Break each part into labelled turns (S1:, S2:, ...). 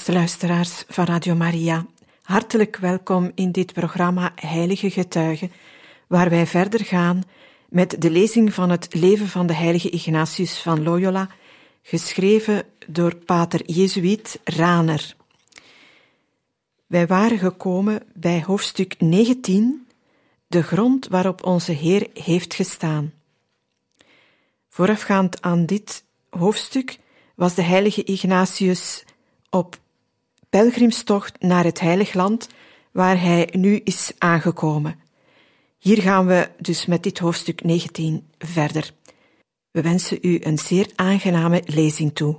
S1: Beste luisteraars van Radio Maria, hartelijk welkom in dit programma Heilige Getuigen, waar wij verder gaan met de lezing van het leven van de heilige Ignatius van Loyola, geschreven door pater Jezuïet Raner. Wij waren gekomen bij hoofdstuk 19, de grond waarop onze Heer heeft gestaan. Voorafgaand aan dit hoofdstuk was de heilige Ignatius op pelgrimstocht naar het Heilig Land, waar hij nu is aangekomen. Hier gaan we dus met dit hoofdstuk 19 verder. We wensen u een zeer aangename lezing toe.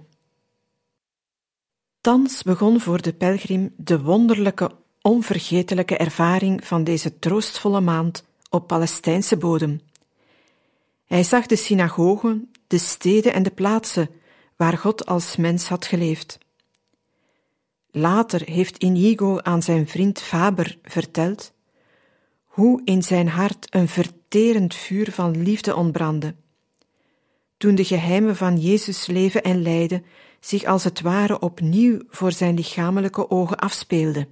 S1: Thans begon voor de pelgrim de wonderlijke, onvergetelijke ervaring van deze troostvolle maand op Palestijnse bodem. Hij zag de synagogen, de steden en de plaatsen waar God als mens had geleefd. Later heeft Inigo aan zijn vriend Faber verteld hoe in zijn hart een verterend vuur van liefde ontbrandde. Toen de geheimen van Jezus leven en lijden zich als het ware opnieuw voor zijn lichamelijke ogen afspeelden,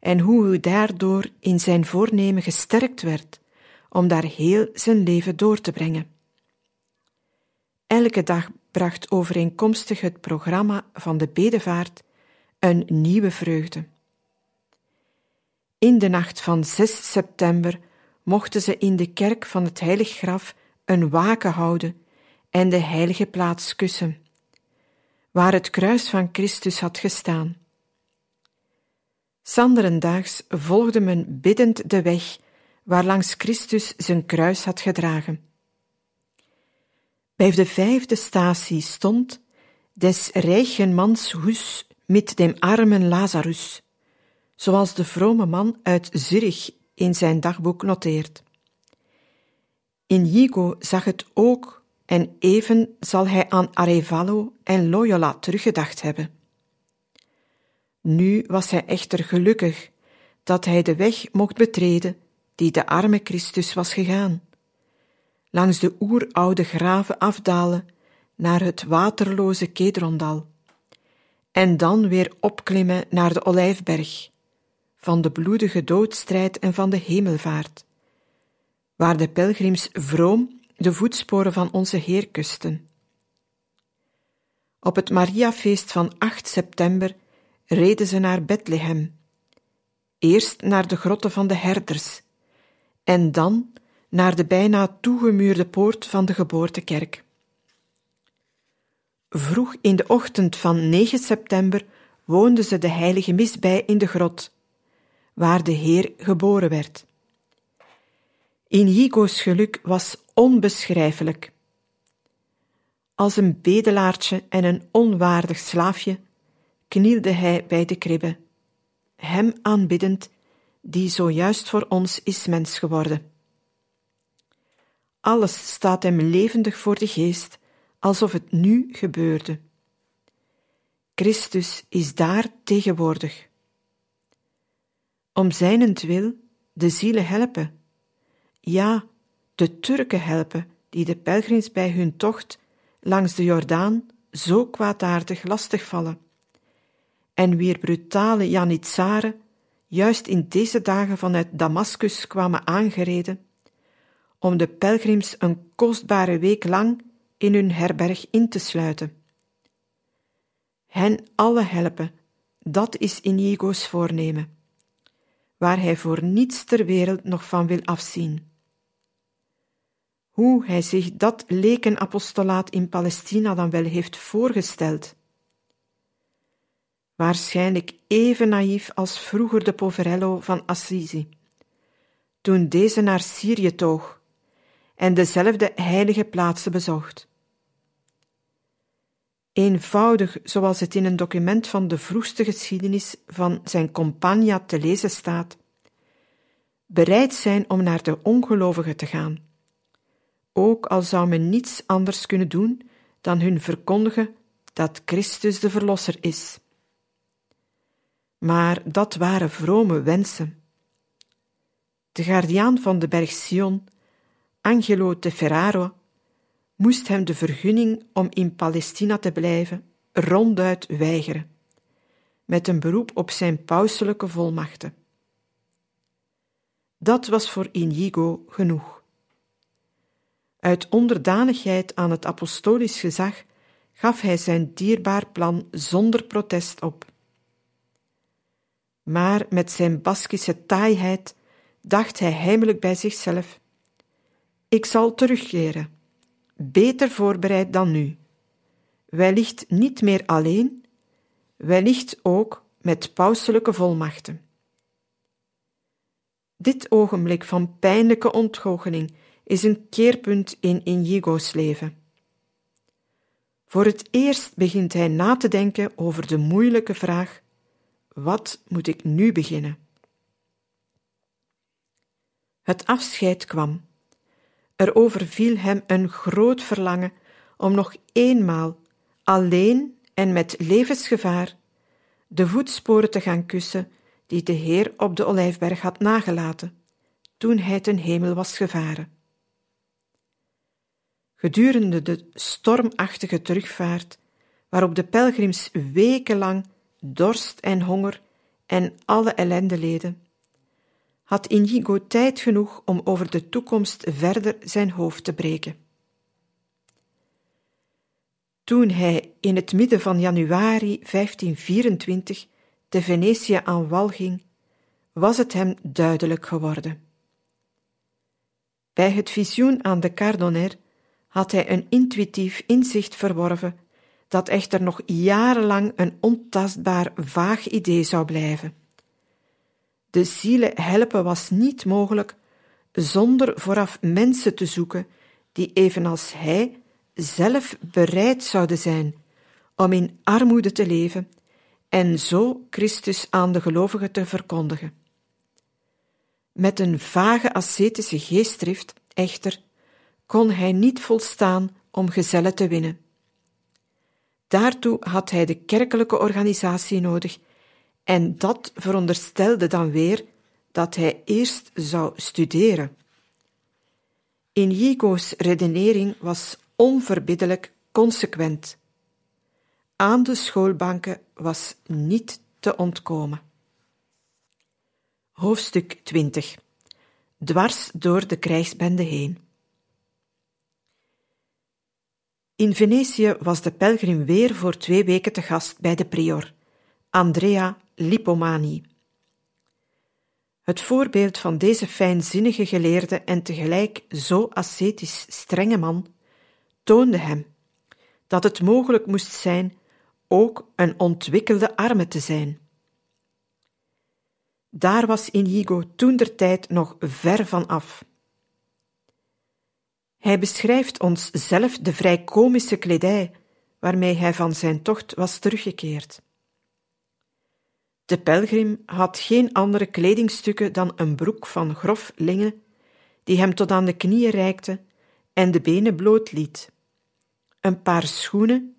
S1: en hoe hij daardoor in zijn voornemen gesterkt werd om daar heel zijn leven door te brengen. Elke dag bracht overeenkomstig het programma van de bedevaart een nieuwe vreugde. In de nacht van 6 september mochten ze in de kerk van het Heilig Graf een waken houden en de heilige plaats kussen, waar het kruis van Christus had gestaan. Sanderendaags volgde men biddend de weg waarlangs Christus zijn kruis had gedragen. Bij de vijfde statie stond des rijchen mans met dem armen Lazarus, zoals de vrome man uit Zurich in zijn dagboek noteert. Inigo zag het ook en even zal hij aan Arevalo en Loyola teruggedacht hebben. Nu was hij echter gelukkig dat hij de weg mocht betreden die de arme Christus was gegaan. Langs de oeroude graven afdalen naar het waterloze Kedrondal en dan weer opklimmen naar de Olijfberg, van de bloedige doodstrijd en van de hemelvaart, waar de pelgrims vroom de voetsporen van onze Heer kusten. Op het Mariafeest van 8 september reden ze naar Bethlehem, eerst naar de grotten van de herders, en dan naar de bijna toegemuurde poort van de geboortekerk. Vroeg in de ochtend van 9 september woonden ze de heilige mis bij in de grot, waar de Heer geboren werd. Inigo's geluk was onbeschrijfelijk. Als een bedelaartje en een onwaardig slaafje knielde hij bij de kribbe, hem aanbiddend, die zojuist voor ons is mens geworden. Alles staat hem levendig voor de geest alsof het nu gebeurde. Christus is daar tegenwoordig. Om zijnentwil de zielen helpen, ja, de Turken helpen die de pelgrims bij hun tocht langs de Jordaan zo kwaadaardig lastig vallen, en wier brutale Janitsaren juist in deze dagen vanuit Damaskus kwamen aangereden, om de pelgrims een kostbare week lang in hun herberg in te sluiten. Hen alle helpen, dat is Inigo's voornemen, waar hij voor niets ter wereld nog van wil afzien. Hoe hij zich dat lekenapostolaat in Palestina dan wel heeft voorgesteld. Waarschijnlijk even naïef als vroeger de Poverello van Assisi, toen deze naar Syrië toog en dezelfde heilige plaatsen bezocht. Eenvoudig zoals het in een document van de vroegste geschiedenis van zijn compagna te lezen staat, bereid zijn om naar de ongelovigen te gaan, ook al zou men niets anders kunnen doen dan hun verkondigen dat Christus de Verlosser is. Maar dat waren vrome wensen. De guardiaan van de berg Sion, Angelo de Ferraro, moest hem de vergunning om in Palestina te blijven ronduit weigeren, met een beroep op zijn pauselijke volmachten. Dat was voor Inigo genoeg. Uit onderdanigheid aan het apostolisch gezag gaf hij zijn dierbaar plan zonder protest op. Maar met zijn Baskische taaiheid dacht hij heimelijk bij zichzelf: Ik zal terugkeren, beter voorbereid dan nu. Wellicht niet meer alleen, wellicht ook met pauselijke volmachten. Dit ogenblik van pijnlijke ontgoocheling is een keerpunt in Inigo's leven. Voor het eerst begint hij na te denken over de moeilijke vraag: wat moet ik nu beginnen? Het afscheid kwam. Er overviel hem een groot verlangen om nog eenmaal, alleen en met levensgevaar, de voetsporen te gaan kussen die de Heer op de Olijfberg had nagelaten, toen hij ten hemel was gevaren. Gedurende de stormachtige terugvaart, waarop de pelgrims wekenlang dorst en honger en alle ellende leden, had Inigo tijd genoeg om over de toekomst verder zijn hoofd te breken. Toen hij in het midden van januari 1524 te Venetië aan wal ging, was het hem duidelijk geworden. Bij het visioen aan de Cardonner had hij een intuïtief inzicht verworven dat echter nog jarenlang een ontastbaar vaag idee zou blijven. De zielen helpen was niet mogelijk zonder vooraf mensen te zoeken die evenals hij zelf bereid zouden zijn om in armoede te leven en zo Christus aan de gelovigen te verkondigen. Met een vage ascetische geestdrift, echter, kon hij niet volstaan om gezellen te winnen. Daartoe had hij de kerkelijke organisatie nodig, en dat veronderstelde dan weer dat hij eerst zou studeren. Inigo's redenering was onverbiddelijk consequent. Aan de schoolbanken was niet te ontkomen. Hoofdstuk 20 Dwars door de krijgsbende heen. In Venetië was de pelgrim weer voor twee weken te gast bij de prior, Andrea Lipomani. Het voorbeeld van deze fijnzinnige geleerde en tegelijk zo ascetisch strenge man toonde hem dat het mogelijk moest zijn ook een ontwikkelde arme te zijn. Daar was Inigo toen der tijd nog ver van af. Hij beschrijft ons zelf de vrij komische kledij waarmee hij van zijn tocht was teruggekeerd. De pelgrim had geen andere kledingstukken dan een broek van grof linnen, die hem tot aan de knieën reikte en de benen bloot liet, een paar schoenen,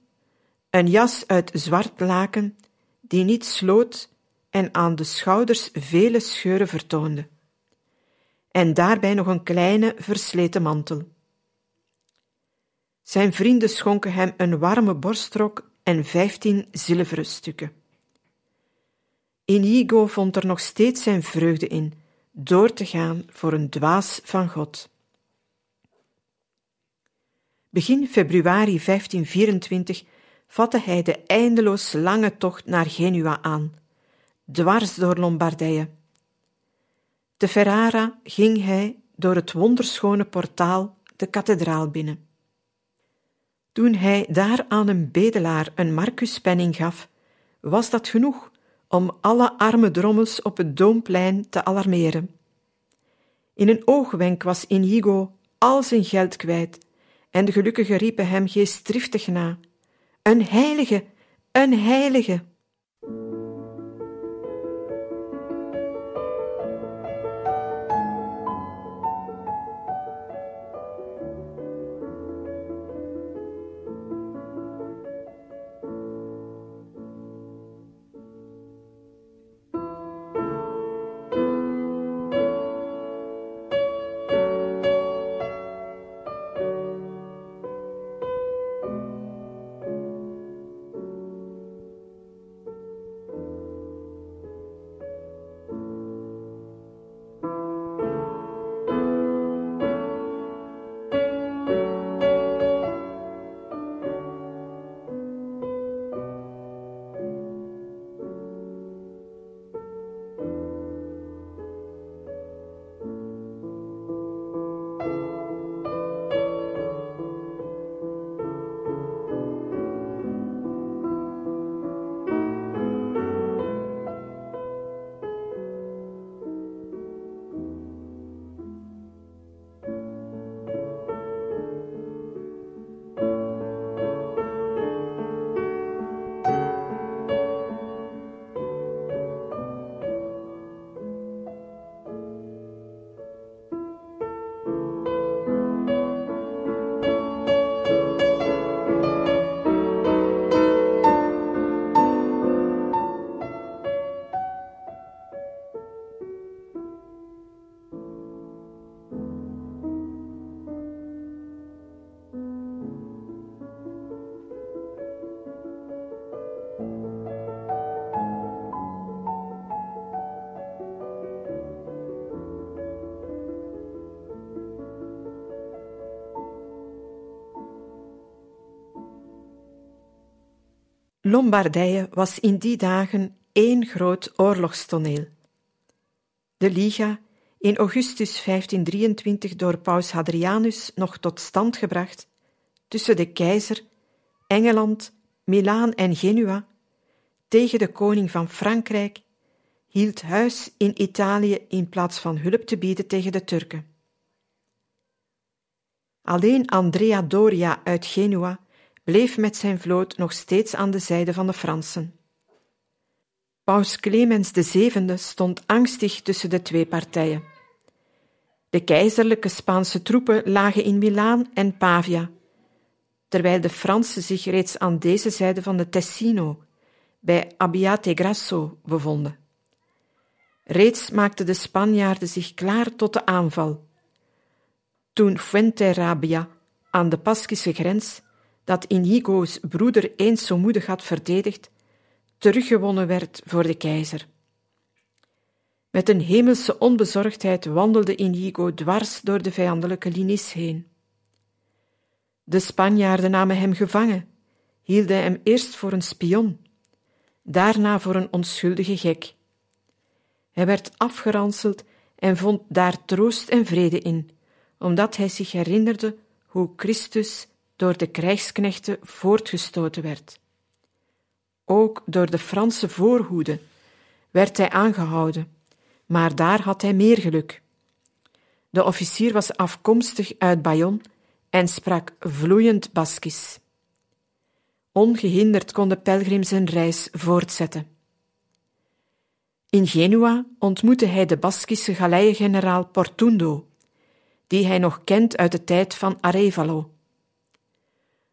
S1: een jas uit zwart laken, die niet sloot en aan de schouders vele scheuren vertoonde, en daarbij nog een kleine versleten mantel. Zijn vrienden schonken hem een warme borstrok en vijftien zilveren stukken. Inigo vond er nog steeds zijn vreugde in door te gaan voor een dwaas van God. Begin februari 1524 vatte hij de eindeloos lange tocht naar Genua aan, dwars door Lombardije. De Ferrara ging hij door het wonderschone portaal de kathedraal binnen. Toen hij daar aan een bedelaar een markuspenning gaf, was dat genoeg om alle arme drommels op het doomplein te alarmeren. In een oogwenk was Inigo al zijn geld kwijt, en de gelukkigen riepen hem geestdriftig na: Een heilige, een heilige! Lombardije was in die dagen één groot oorlogstoneel. De Liga, in augustus 1523 door paus Hadrianus nog tot stand gebracht, tussen de keizer, Engeland, Milaan en Genua, tegen de koning van Frankrijk, hield huis in Italië in plaats van hulp te bieden tegen de Turken. Alleen Andrea Doria uit Genua bleef met zijn vloot nog steeds aan de zijde van de Fransen. Paus Clemens VII stond angstig tussen de twee partijen. De keizerlijke Spaanse troepen lagen in Milaan en Pavia, terwijl de Fransen zich reeds aan deze zijde van de Tessino, bij Abbiate Grasso, bevonden. Reeds maakten de Spanjaarden zich klaar tot de aanval. Toen Fuenterrabia aan de Paskische grens dat Inigo's broeder eens zo moedig had verdedigd, teruggewonnen werd voor de keizer. Met een hemelse onbezorgdheid wandelde Inigo dwars door de vijandelijke linies heen. De Spanjaarden namen hem gevangen, hielden hem eerst voor een spion, daarna voor een onschuldige gek. Hij werd afgeranseld en vond daar troost en vrede in, omdat hij zich herinnerde hoe Christus door de krijgsknechten voortgestoten werd. Ook door de Franse voorhoede werd hij aangehouden, maar daar had hij meer geluk. De officier was afkomstig uit Bayonne en sprak vloeiend Baskisch. Ongehinderd kon de pelgrim zijn reis voortzetten. In Genua ontmoette hij de Baskische galeiengeneraal Portundo, die hij nog kent uit de tijd van Arevalo.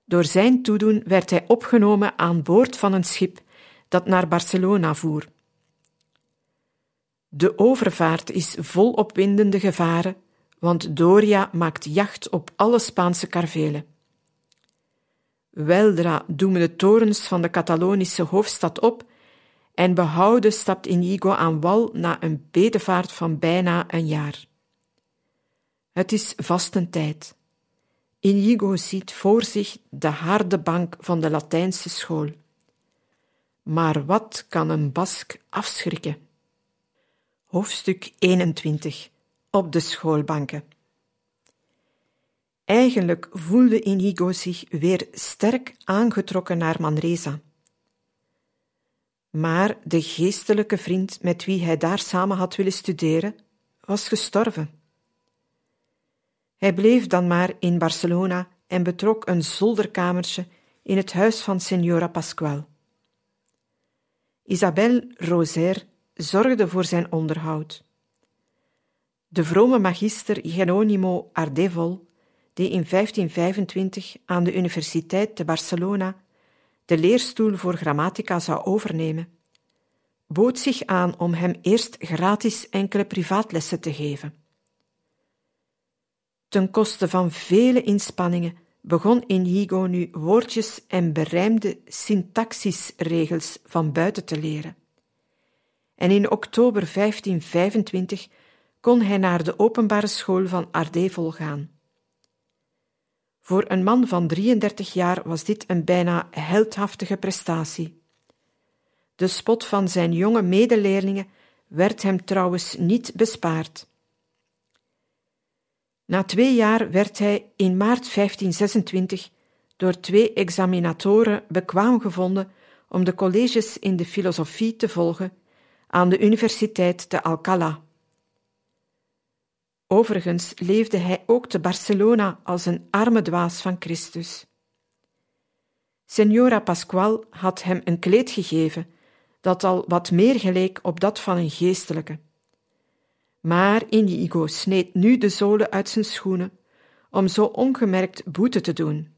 S1: Door zijn toedoen werd hij opgenomen aan boord van een schip dat naar Barcelona voer. De overvaart is vol opwindende gevaren, want Doria maakt jacht op alle Spaanse karvelen. Weldra doemen de torens van de Catalonische hoofdstad op en behouden stapt Inigo aan wal na een bedevaart van bijna een jaar. Het is vastentijd. Inigo ziet voor zich de harde bank van de Latijnse school. Maar wat kan een Bask afschrikken? Hoofdstuk 21 Op de schoolbanken. Eigenlijk voelde Inigo zich weer sterk aangetrokken naar Manresa. Maar de geestelijke vriend met wie hij daar samen had willen studeren, was gestorven. Hij bleef dan maar in Barcelona en betrok een zolderkamertje in het huis van Signora Pasqual. Isabelle Roser zorgde voor zijn onderhoud. De vrome magister Geronimo Ardevol, die in 1525 aan de Universiteit te Barcelona de leerstoel voor grammatica zou overnemen, bood zich aan om hem eerst gratis enkele privaatlessen te geven. Ten koste van vele inspanningen begon Inigo nu woordjes en berijmde syntaxisregels van buiten te leren. En in oktober 1525 kon hij naar de openbare school van Ardevol gaan. Voor een man van 33 jaar was dit een bijna heldhaftige prestatie. De spot van zijn jonge medeleerlingen werd hem trouwens niet bespaard. Na twee jaar werd hij in maart 1526 door twee examinatoren bekwaam gevonden om de colleges in de filosofie te volgen aan de Universiteit te Alcalá. Overigens leefde hij ook te Barcelona als een arme dwaas van Christus. Senora Pascual had hem een kleed gegeven dat al wat meer geleek op dat van een geestelijke. Maar Inigo sneed nu de zolen uit zijn schoenen om zo ongemerkt boete te doen.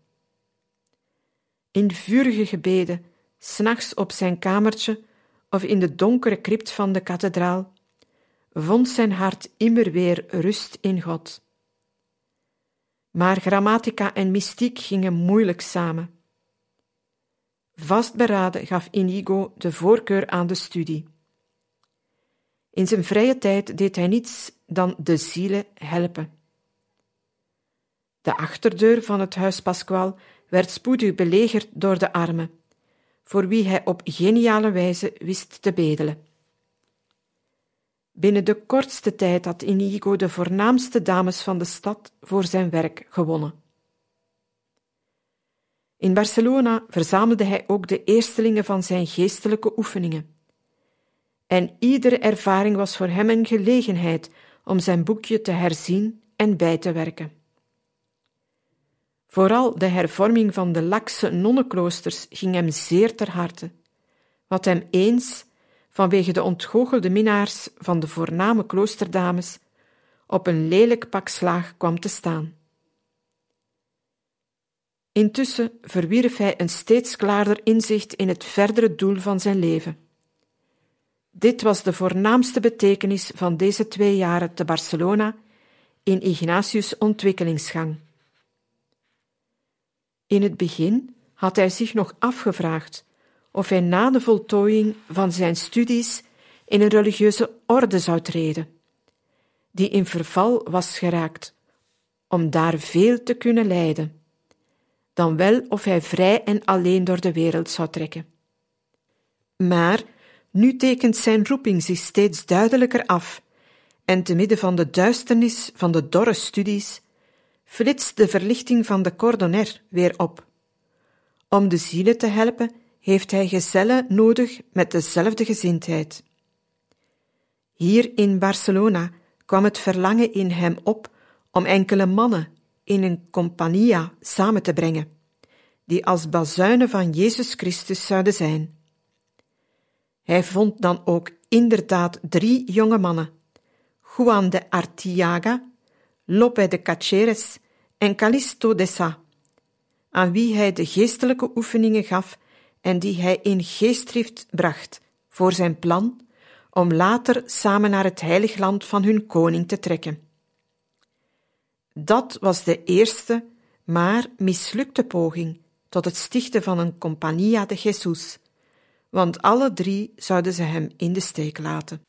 S1: In vurige gebeden, s'nachts op zijn kamertje of in de donkere crypt van de kathedraal, vond zijn hart immer weer rust in God. Maar grammatica en mystiek gingen moeilijk samen. Vastberaden gaf Inigo de voorkeur aan de studie. In zijn vrije tijd deed hij niets dan de zielen helpen. De achterdeur van het huis Pasqual werd spoedig belegerd door de armen, voor wie hij op geniale wijze wist te bedelen. Binnen de kortste tijd had Inigo de voornaamste dames van de stad voor zijn werk gewonnen. In Barcelona verzamelde hij ook de eerstelingen van zijn geestelijke oefeningen. En iedere ervaring was voor hem een gelegenheid om zijn boekje te herzien en bij te werken. Vooral de hervorming van de lakse nonnenkloosters ging hem zeer ter harte, wat hem eens vanwege de ontgoochelde minnaars van de voorname kloosterdames, op een lelijk pak slaag kwam te staan. Intussen verwierf hij een steeds klaarder inzicht in het verdere doel van zijn leven. Dit was de voornaamste betekenis van deze twee jaren te Barcelona in Ignatius' ontwikkelingsgang. In het begin had hij zich nog afgevraagd of hij na de voltooiing van zijn studies in een religieuze orde zou treden, die in verval was geraakt, om daar veel te kunnen leiden, dan wel of hij vrij en alleen door de wereld zou trekken. Maar nu tekent zijn roeping zich steeds duidelijker af, en te midden van de duisternis van de dorre studies flitst de verlichting van de cordonner weer op. Om de zielen te helpen heeft hij gezellen nodig met dezelfde gezindheid. Hier in Barcelona kwam het verlangen in hem op om enkele mannen in een compagnia samen te brengen, die als bazuinen van Jezus Christus zouden zijn. Hij vond dan ook inderdaad drie jonge mannen, Juan de Artiaga, Lope de Caceres en Calisto de Sa, aan wie hij de geestelijke oefeningen gaf en die hij in geestdrift bracht voor zijn plan om later samen naar het heilig land van hun koning te trekken. Dat was de eerste, maar mislukte poging tot het stichten van een Compania de Jesus, want alle drie zouden ze hem in de steek laten.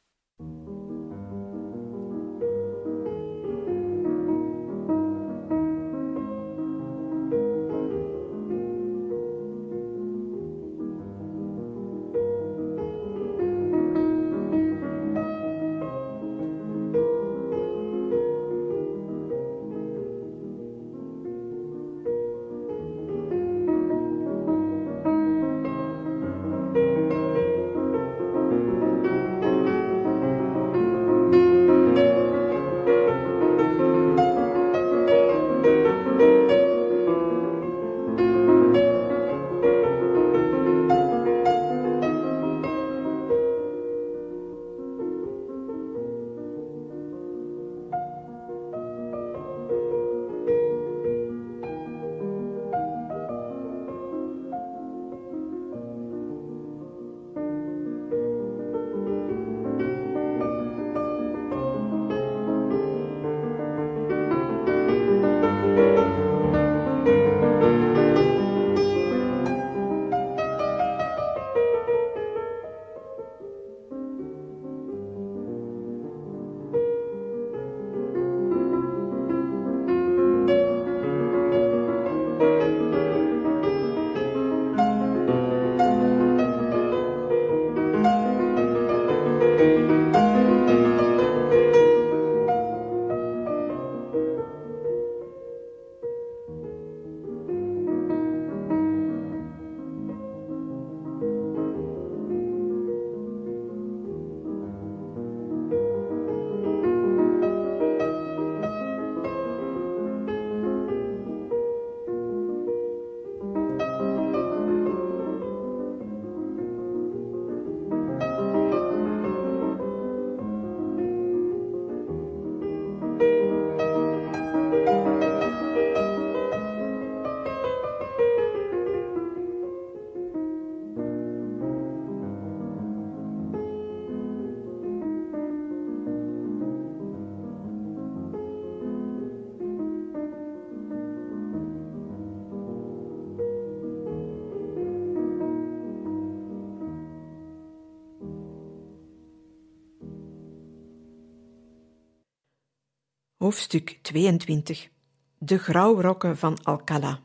S1: Hoofdstuk 22 De grauwrokken van Alcalá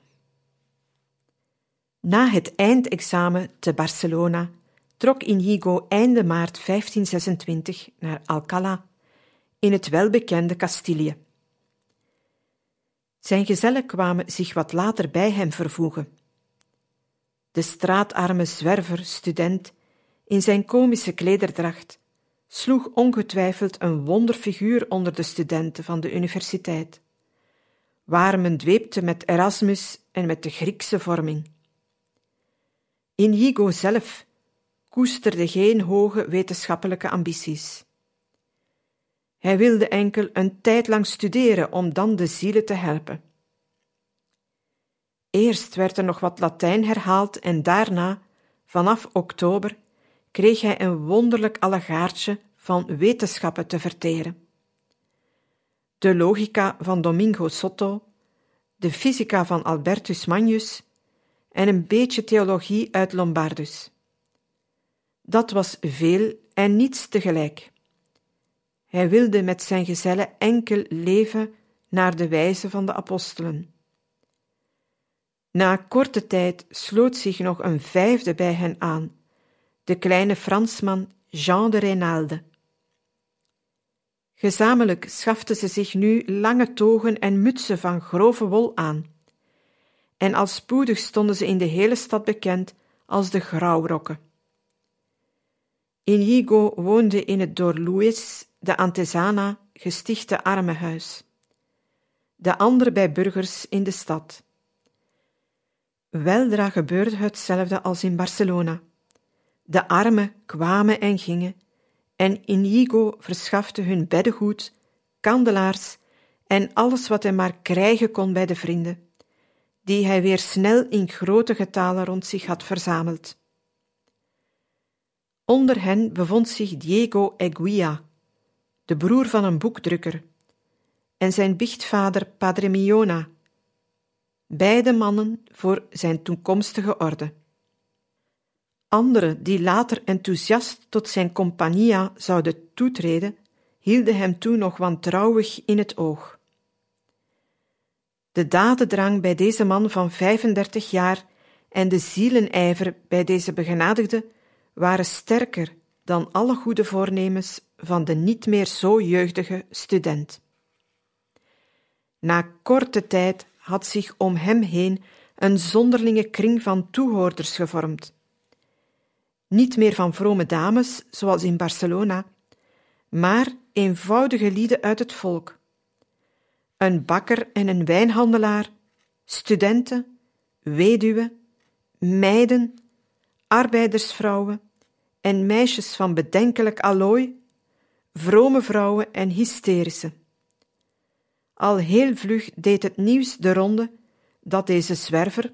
S1: Na het eindexamen te Barcelona trok Inigo einde maart 1526 naar Alcalá, in het welbekende Castilië. Zijn gezellen kwamen zich wat later bij hem vervoegen. De straatarme zwerver, student, in zijn komische klederdracht, sloeg ongetwijfeld een wonderfiguur onder de studenten van de universiteit, waar men dweepte met Erasmus en met de Griekse vorming. Inigo zelf koesterde geen hoge wetenschappelijke ambities. Hij wilde enkel een tijd lang studeren om dan de zielen te helpen. Eerst werd er nog wat Latijn herhaald en daarna, vanaf oktober, kreeg hij een wonderlijk allegaartje van wetenschappen te verteren. De logica van Domingo Sotto, de fysica van Albertus Magnus en een beetje theologie uit Lombardus. Dat was veel en niets tegelijk. Hij wilde met zijn gezellen enkel leven naar de wijze van de apostelen. Na korte tijd sloot zich nog een vijfde bij hen aan, de kleine Fransman Jean de Reynalde. Gezamenlijk schaften ze zich nu lange togen en mutsen van grove wol aan. En al spoedig stonden ze in de hele stad bekend als de grauwrokken. Inigo woonde in het door Louis de Antesana gestichte armenhuis, de andere bij burgers in de stad. Weldra gebeurde hetzelfde als in Barcelona. De armen kwamen en gingen, en Inigo verschafte hun beddengoed, kandelaars en alles wat hij maar krijgen kon bij de vrienden, die hij weer snel in grote getalen rond zich had verzameld. Onder hen bevond zich Diego Eguia, de broer van een boekdrukker, en zijn biechtvader Padre Miona, beide mannen voor zijn toekomstige orde. Anderen die later enthousiast tot zijn compagnia zouden toetreden, hielden hem toen nog wantrouwig in het oog. De dadendrang bij deze man van 35 jaar en de zielenijver bij deze begenadigde waren sterker dan alle goede voornemens van de niet meer zo jeugdige student. Na korte tijd had zich om hem heen een zonderlinge kring van toehoorders gevormd. Niet meer van vrome dames, zoals in Barcelona, maar eenvoudige lieden uit het volk. Een bakker en een wijnhandelaar, studenten, weduwen, meiden, arbeidersvrouwen en meisjes van bedenkelijk allooi, vrome vrouwen en hysterische. Al heel vlug deed het nieuws de ronde dat deze zwerver,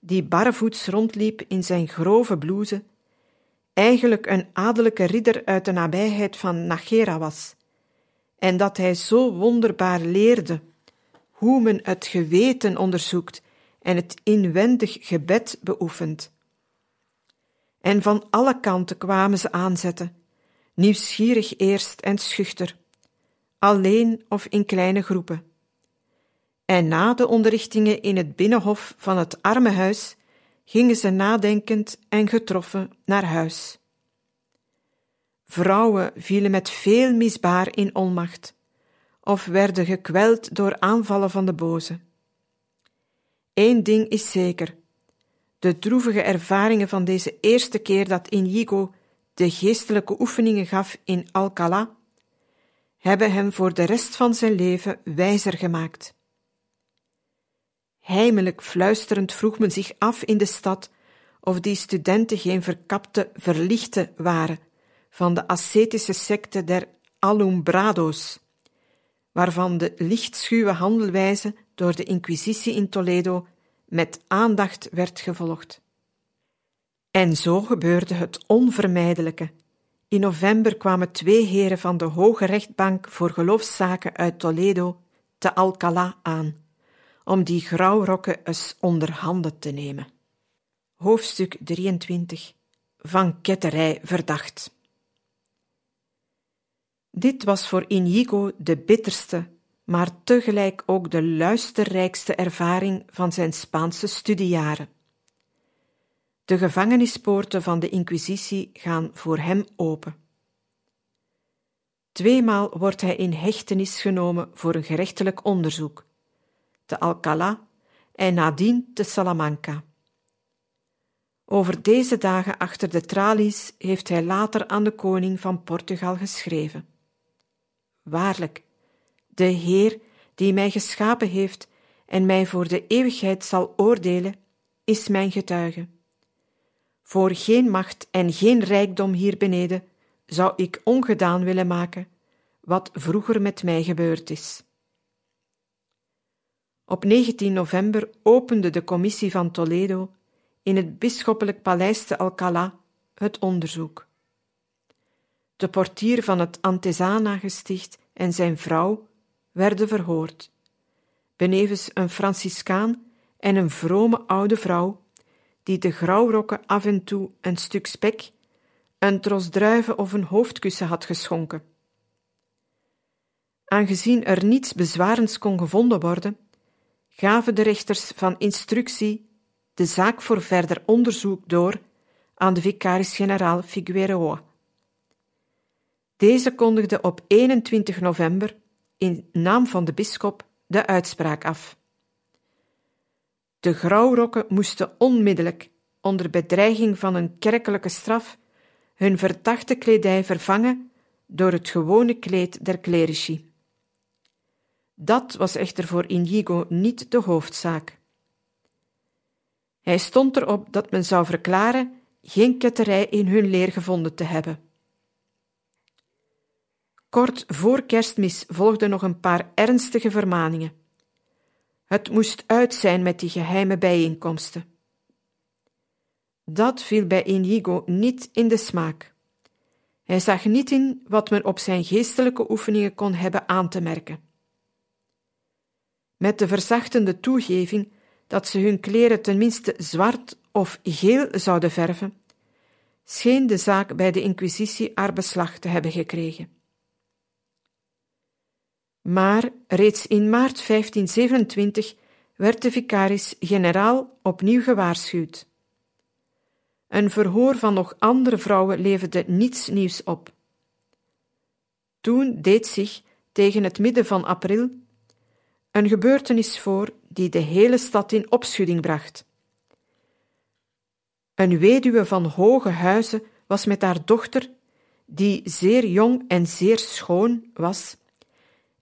S1: die barrevoets rondliep in zijn grove blouse, eigenlijk een adellijke ridder uit de nabijheid van Nachera was, en dat hij zo wonderbaar leerde hoe men het geweten onderzoekt en het inwendig gebed beoefent. En van alle kanten kwamen ze aanzetten, nieuwsgierig eerst en schuchter, alleen of in kleine groepen. En na de onderrichtingen in het binnenhof van het armenhuis gingen ze nadenkend en getroffen naar huis. Vrouwen vielen met veel misbaar in onmacht, of werden gekweld door aanvallen van de boze. Eén ding is zeker: de droevige ervaringen van deze eerste keer dat Inigo de geestelijke oefeningen gaf in Alcalá hebben hem voor de rest van zijn leven wijzer gemaakt. Heimelijk fluisterend vroeg men zich af in de stad of die studenten geen verkapte verlichte waren van de ascetische secte der Alumbrado's, waarvan de lichtschuwe handelwijze door de Inquisitie in Toledo met aandacht werd gevolgd. En zo gebeurde het onvermijdelijke. In november kwamen twee heren van de Hoge Rechtbank voor geloofszaken uit Toledo te Alcalá aan, om die grauwrokken eens onder handen te nemen. Hoofdstuk 23 Van ketterij verdacht. Dit was voor Inigo de bitterste, maar tegelijk ook de luisterrijkste ervaring van zijn Spaanse studiejaren. De gevangenispoorten van de Inquisitie gaan voor hem open. Tweemaal wordt hij in hechtenis genomen voor een gerechtelijk onderzoek, te Alcalá en nadien te Salamanca. Over deze dagen achter de tralies heeft hij later aan de koning van Portugal geschreven. Waarlijk, de Heer die mij geschapen heeft en mij voor de eeuwigheid zal oordelen, is mijn getuige. Voor geen macht en geen rijkdom hier beneden zou ik ongedaan willen maken wat vroeger met mij gebeurd is. Op 19 november opende de commissie van Toledo in het bisschoppelijk paleis te Alcalá het onderzoek. De portier van het Antezana-gesticht en zijn vrouw werden verhoord, benevens een Franciscaan en een vrome oude vrouw, die de grauwrokken af en toe een stuk spek, een tros druiven of een hoofdkussen had geschonken. Aangezien er niets bezwarends kon gevonden worden, gaven de rechters van instructie de zaak voor verder onderzoek door aan de vicaris-generaal Figueroa. Deze kondigde op 21 november in naam van de bisschop de uitspraak af. De grauwrokken moesten onmiddellijk, onder bedreiging van een kerkelijke straf, hun verdachte kledij vervangen door het gewone kleed der clerici. Dat was echter voor Inigo niet de hoofdzaak. Hij stond erop dat men zou verklaren geen ketterij in hun leer gevonden te hebben. Kort voor kerstmis volgden nog een paar ernstige vermaningen. Het moest uit zijn met die geheime bijeenkomsten. Dat viel bij Inigo niet in de smaak. Hij zag niet in wat men op zijn geestelijke oefeningen kon hebben aan te merken. Met de verzachtende toegeving dat ze hun kleren tenminste zwart of geel zouden verven, scheen de zaak bij de Inquisitie haar beslag te hebben gekregen. Maar reeds in maart 1527 werd de vicaris-generaal opnieuw gewaarschuwd. Een verhoor van nog andere vrouwen leverde niets nieuws op. Toen deed zich tegen het midden van april een gebeurtenis voor die de hele stad in opschudding bracht. Een weduwe van hoge huizen was met haar dochter, die zeer jong en zeer schoon was,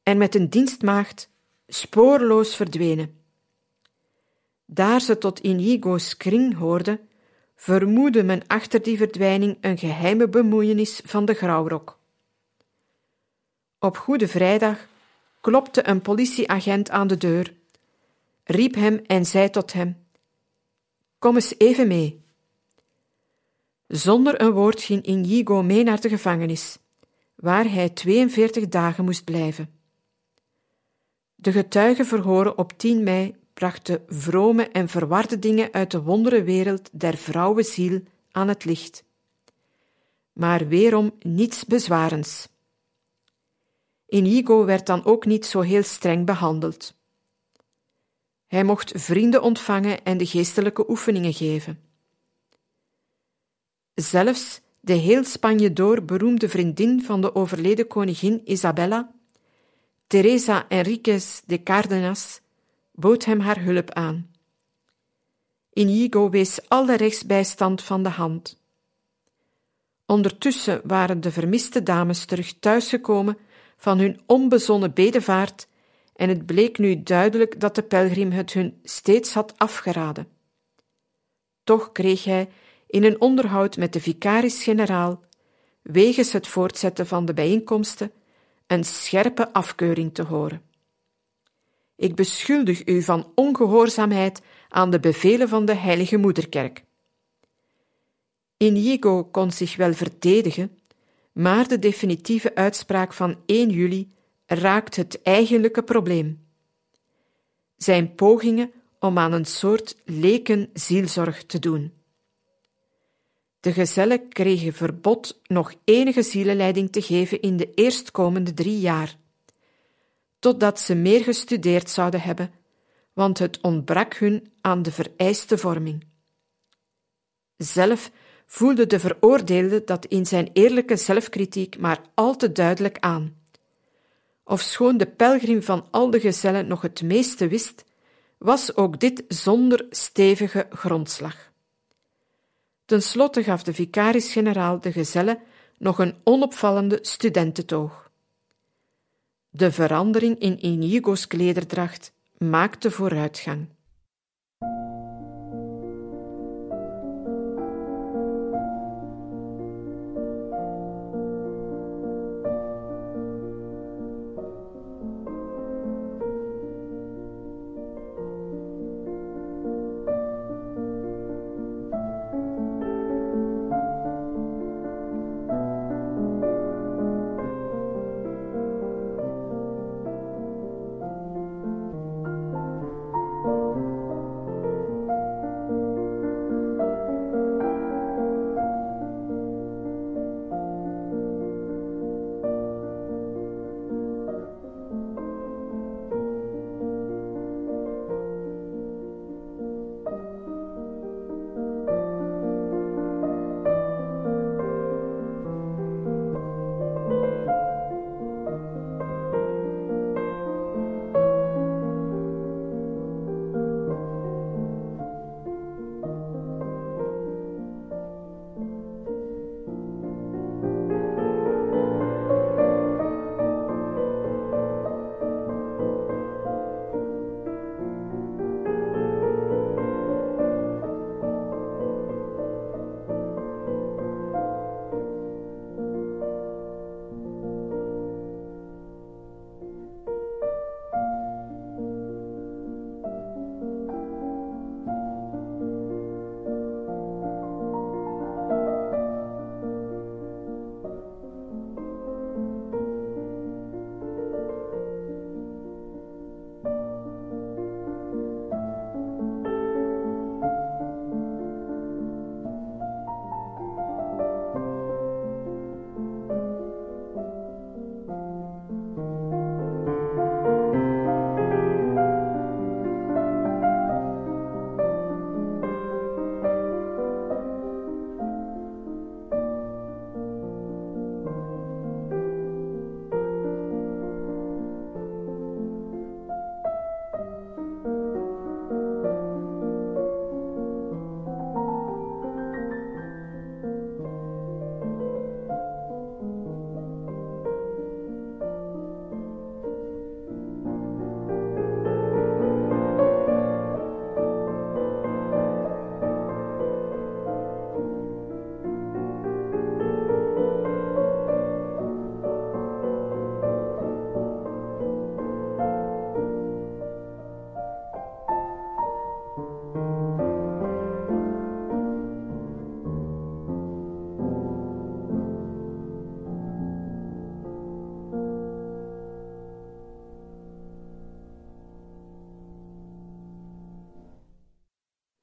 S1: en met een dienstmaagd spoorloos verdwenen. Daar ze tot Inigo's kring hoorde, vermoedde men achter die verdwijning een geheime bemoeienis van de grauwrok. Op Goede Vrijdag klopte een politieagent aan de deur, riep hem en zei tot hem: Kom eens even mee. Zonder een woord ging Inigo mee naar de gevangenis, waar hij 42 dagen moest blijven. De getuigenverhoren op 10 mei brachten vrome en verwarde dingen uit de wondere wereld der vrouwenziel aan het licht. Maar weerom niets bezwarends. Inigo werd dan ook niet zo heel streng behandeld. Hij mocht vrienden ontvangen en de geestelijke oefeningen geven. Zelfs de heel Spanje door beroemde vriendin van de overleden koningin Isabella, Teresa Enriquez de Cárdenas, bood hem haar hulp aan. Inigo wees alle rechtsbijstand van de hand. Ondertussen waren de vermiste dames terug thuisgekomen van hun onbezonnen bedevaart en het bleek nu duidelijk dat de pelgrim het hun steeds had afgeraden. Toch kreeg hij in een onderhoud met de vicaris-generaal, wegens het voortzetten van de bijeenkomsten, een scherpe afkeuring te horen. Ik beschuldig u van ongehoorzaamheid aan de bevelen van de Heilige Moederkerk. Inigo kon zich wel verdedigen, maar de definitieve uitspraak van 1 juli raakt het eigenlijke probleem. Zijn pogingen om aan een soort leken zielzorg te doen. De gezellen kregen verbod nog enige zielenleiding te geven in de eerstkomende drie jaar. totdat ze meer gestudeerd zouden hebben, want het ontbrak hun aan de vereiste vorming. Zelf voelde de veroordeelde dat in zijn eerlijke zelfkritiek maar al te duidelijk aan. Ofschoon de pelgrim van al de gezellen nog het meeste wist, was ook dit zonder stevige grondslag. Ten slotte gaf de vicaris-generaal de gezellen nog een onopvallende studententoog. De verandering in Inigo's klederdracht maakte vooruitgang.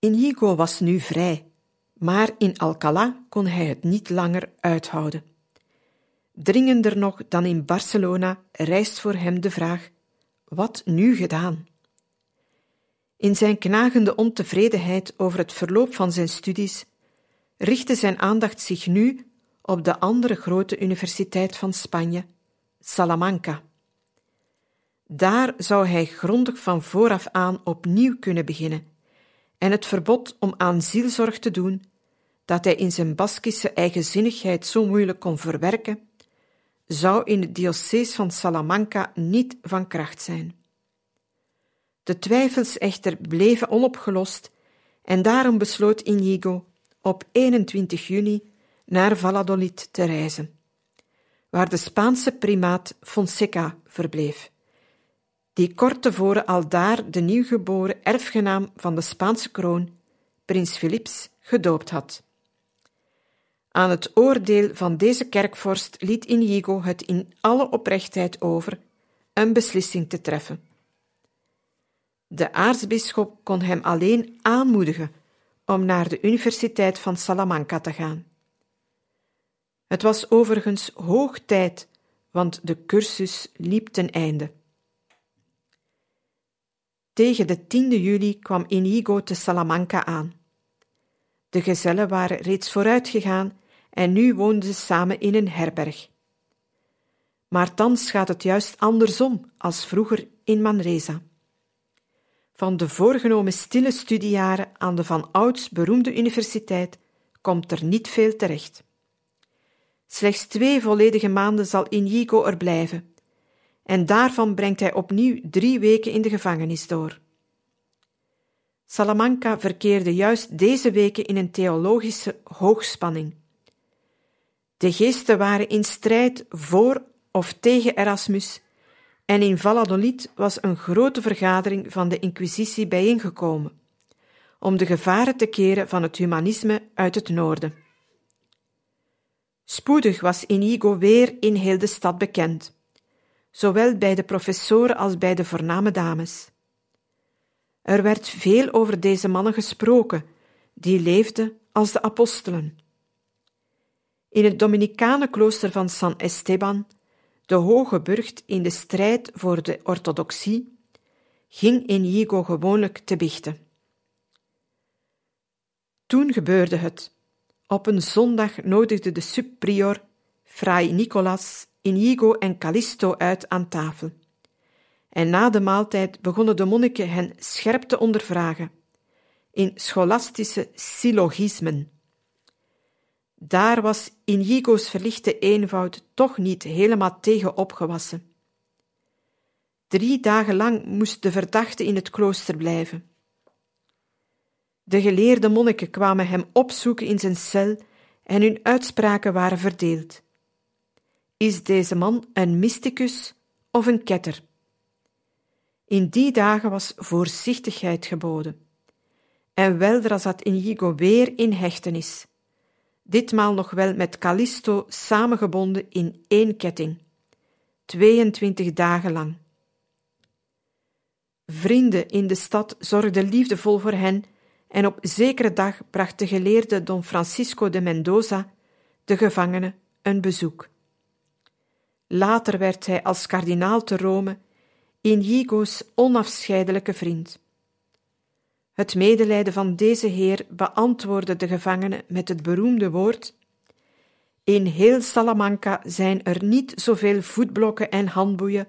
S1: Inigo was nu vrij, maar in Alcalá kon hij het niet langer uithouden. Dringender nog dan in Barcelona rijst voor hem de vraag: wat nu gedaan? In zijn knagende ontevredenheid over het verloop van zijn studies richtte zijn aandacht zich nu op de andere grote universiteit van Spanje, Salamanca. Daar zou hij grondig van vooraf aan opnieuw kunnen beginnen en het verbod om aan zielzorg te doen, dat hij in zijn Baskische eigenzinnigheid zo moeilijk kon verwerken, zou in het diocese van Salamanca niet van kracht zijn. De twijfels echter bleven onopgelost en daarom besloot Inigo op 21 juni naar Valladolid te reizen, waar de Spaanse primaat Fonseca verbleef die kort tevoren al daar de nieuwgeboren erfgenaam van de Spaanse kroon, prins Philips, gedoopt had. Aan het oordeel van deze kerkvorst liet Inigo het in alle oprechtheid over een beslissing te treffen. De aartsbisschop kon hem alleen aanmoedigen om naar de Universiteit van Salamanca te gaan. Het was overigens hoog tijd, want de cursus liep ten einde. Tegen de 10e juli kwam Inigo te Salamanca aan. De gezellen waren reeds vooruitgegaan en nu woonden ze samen in een herberg. Maar thans gaat het juist andersom als vroeger in Manresa. Van de voorgenomen stille studiejaren aan de van ouds beroemde universiteit komt er niet veel terecht. Slechts twee volledige maanden zal Inigo er blijven, en daarvan brengt hij opnieuw drie weken in de gevangenis door. Salamanca verkeerde juist deze weken in een theologische hoogspanning. De geesten waren in strijd voor of tegen Erasmus, en in Valladolid was een grote vergadering van de Inquisitie bijeengekomen, om de gevaren te keren van het humanisme uit het noorden. Spoedig was Inigo weer in heel de stad bekend, zowel bij de professoren als bij de voorname dames. Er werd veel over deze mannen gesproken, die leefden als de apostelen. In het Dominicanenklooster van San Esteban, de hoge burcht in de strijd voor de orthodoxie, ging Inigo gewoonlijk te bichten. Toen gebeurde het. Op een zondag nodigde de subprior, Fray Nicolas, Inigo en Callisto uit aan tafel. En na de maaltijd begonnen de monniken hen scherp te ondervragen, in scholastische syllogismen. Daar was Inigo's verlichte eenvoud toch niet helemaal tegen opgewassen. Drie dagen lang moest de verdachte in het klooster blijven. De geleerde monniken kwamen hem opzoeken in zijn cel en hun uitspraken waren verdeeld. Is deze man een mysticus of een ketter? In die dagen was voorzichtigheid geboden. En weldra zat Inigo weer in hechtenis, ditmaal nog wel met Callisto samengebonden in één ketting, 22 dagen lang. Vrienden in de stad zorgden liefdevol voor hen en op zekere dag bracht de geleerde Don Francisco de Mendoza de gevangene een bezoek. Later werd hij als kardinaal te Rome Inigo's onafscheidelijke vriend. Het medelijden van deze heer beantwoordde de gevangene met het beroemde woord: In heel Salamanca zijn er niet zoveel voetblokken en handboeien,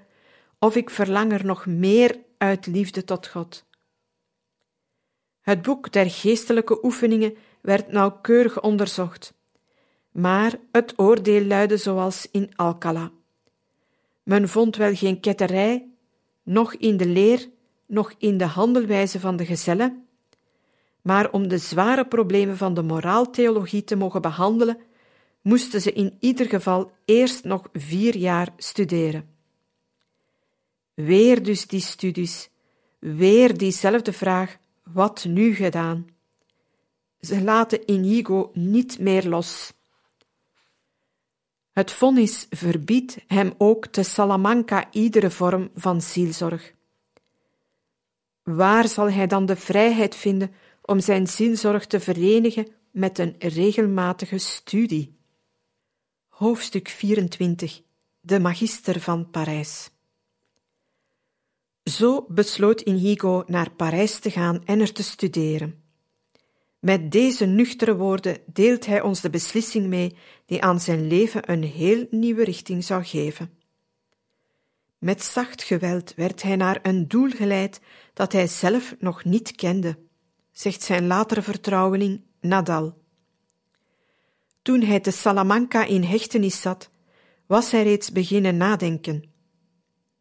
S1: of ik verlang er nog meer uit liefde tot God. Het boek der geestelijke oefeningen werd nauwkeurig onderzocht, maar het oordeel luidde zoals in Alcala. Men vond wel geen ketterij, noch in de leer, noch in de handelwijze van de gezellen, maar om de zware problemen van de moraaltheologie te mogen behandelen, moesten ze in ieder geval eerst nog vier jaar studeren. Weer dus die studies, weer diezelfde vraag: wat nu gedaan? Ze laten Inigo niet meer los. Het vonnis verbiedt hem ook te Salamanca iedere vorm van zielzorg. Waar zal hij dan de vrijheid vinden om zijn zielzorg te verenigen met een regelmatige studie? Hoofdstuk 24 De Magister van Parijs Zo besloot Inigo naar Parijs te gaan en er te studeren. Met deze nuchtere woorden deelt hij ons de beslissing mee die aan zijn leven een heel nieuwe richting zou geven. Met zacht geweld werd hij naar een doel geleid dat hij zelf nog niet kende, zegt zijn latere vertrouweling Nadal. Toen hij te Salamanca in hechtenis zat, was hij reeds beginnen nadenken.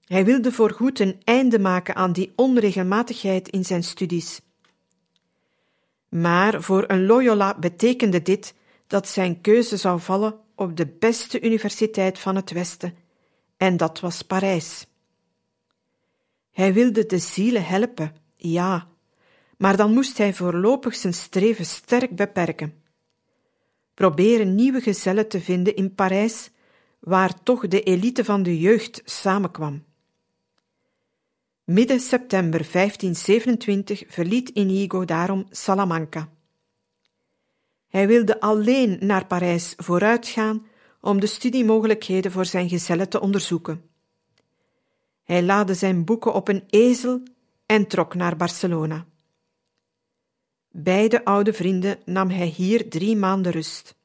S1: Hij wilde voorgoed een einde maken aan die onregelmatigheid in zijn studies. Maar voor een Loyola betekende dit dat zijn keuze zou vallen op de beste universiteit van het Westen, en dat was Parijs. Hij wilde de zielen helpen, ja, maar dan moest hij voorlopig zijn streven sterk beperken. Proberen nieuwe gezellen te vinden in Parijs, waar toch de elite van de jeugd samenkwam. Midden september 1527 verliet Inigo daarom Salamanca. Hij wilde alleen naar Parijs vooruitgaan om de studiemogelijkheden voor zijn gezellen te onderzoeken. Hij laadde zijn boeken op een ezel en trok naar Barcelona. Beide oude vrienden nam hij hier drie maanden rust.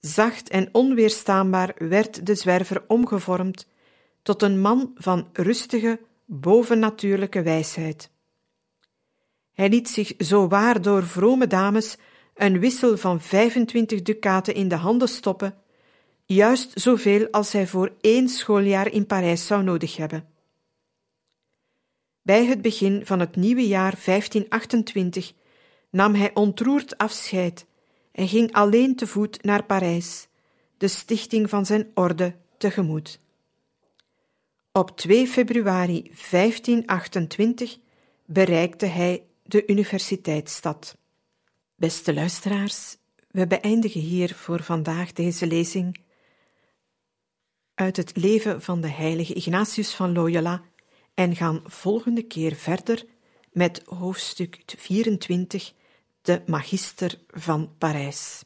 S1: Zacht en onweerstaanbaar werd de zwerver omgevormd tot een man van rustige, bovennatuurlijke wijsheid. Hij liet zich zo waar door vrome dames een wissel van 25 ducaten in de handen stoppen, juist zoveel als hij voor één schooljaar in Parijs zou nodig hebben. Bij het begin van het nieuwe jaar 1528 nam hij ontroerd afscheid en ging alleen te voet naar Parijs, de stichting van zijn orde tegemoet. Op 2 februari 1528 bereikte hij de universiteitsstad. Beste luisteraars, we beëindigen hier voor vandaag deze lezing uit het leven van de heilige Ignatius van Loyola en gaan volgende keer verder met hoofdstuk 24, de Magister van Parijs.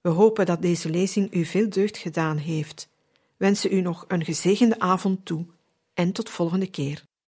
S1: We hopen dat deze lezing u veel deugd gedaan heeft. Wensen u nog een gezegende avond toe en tot volgende keer.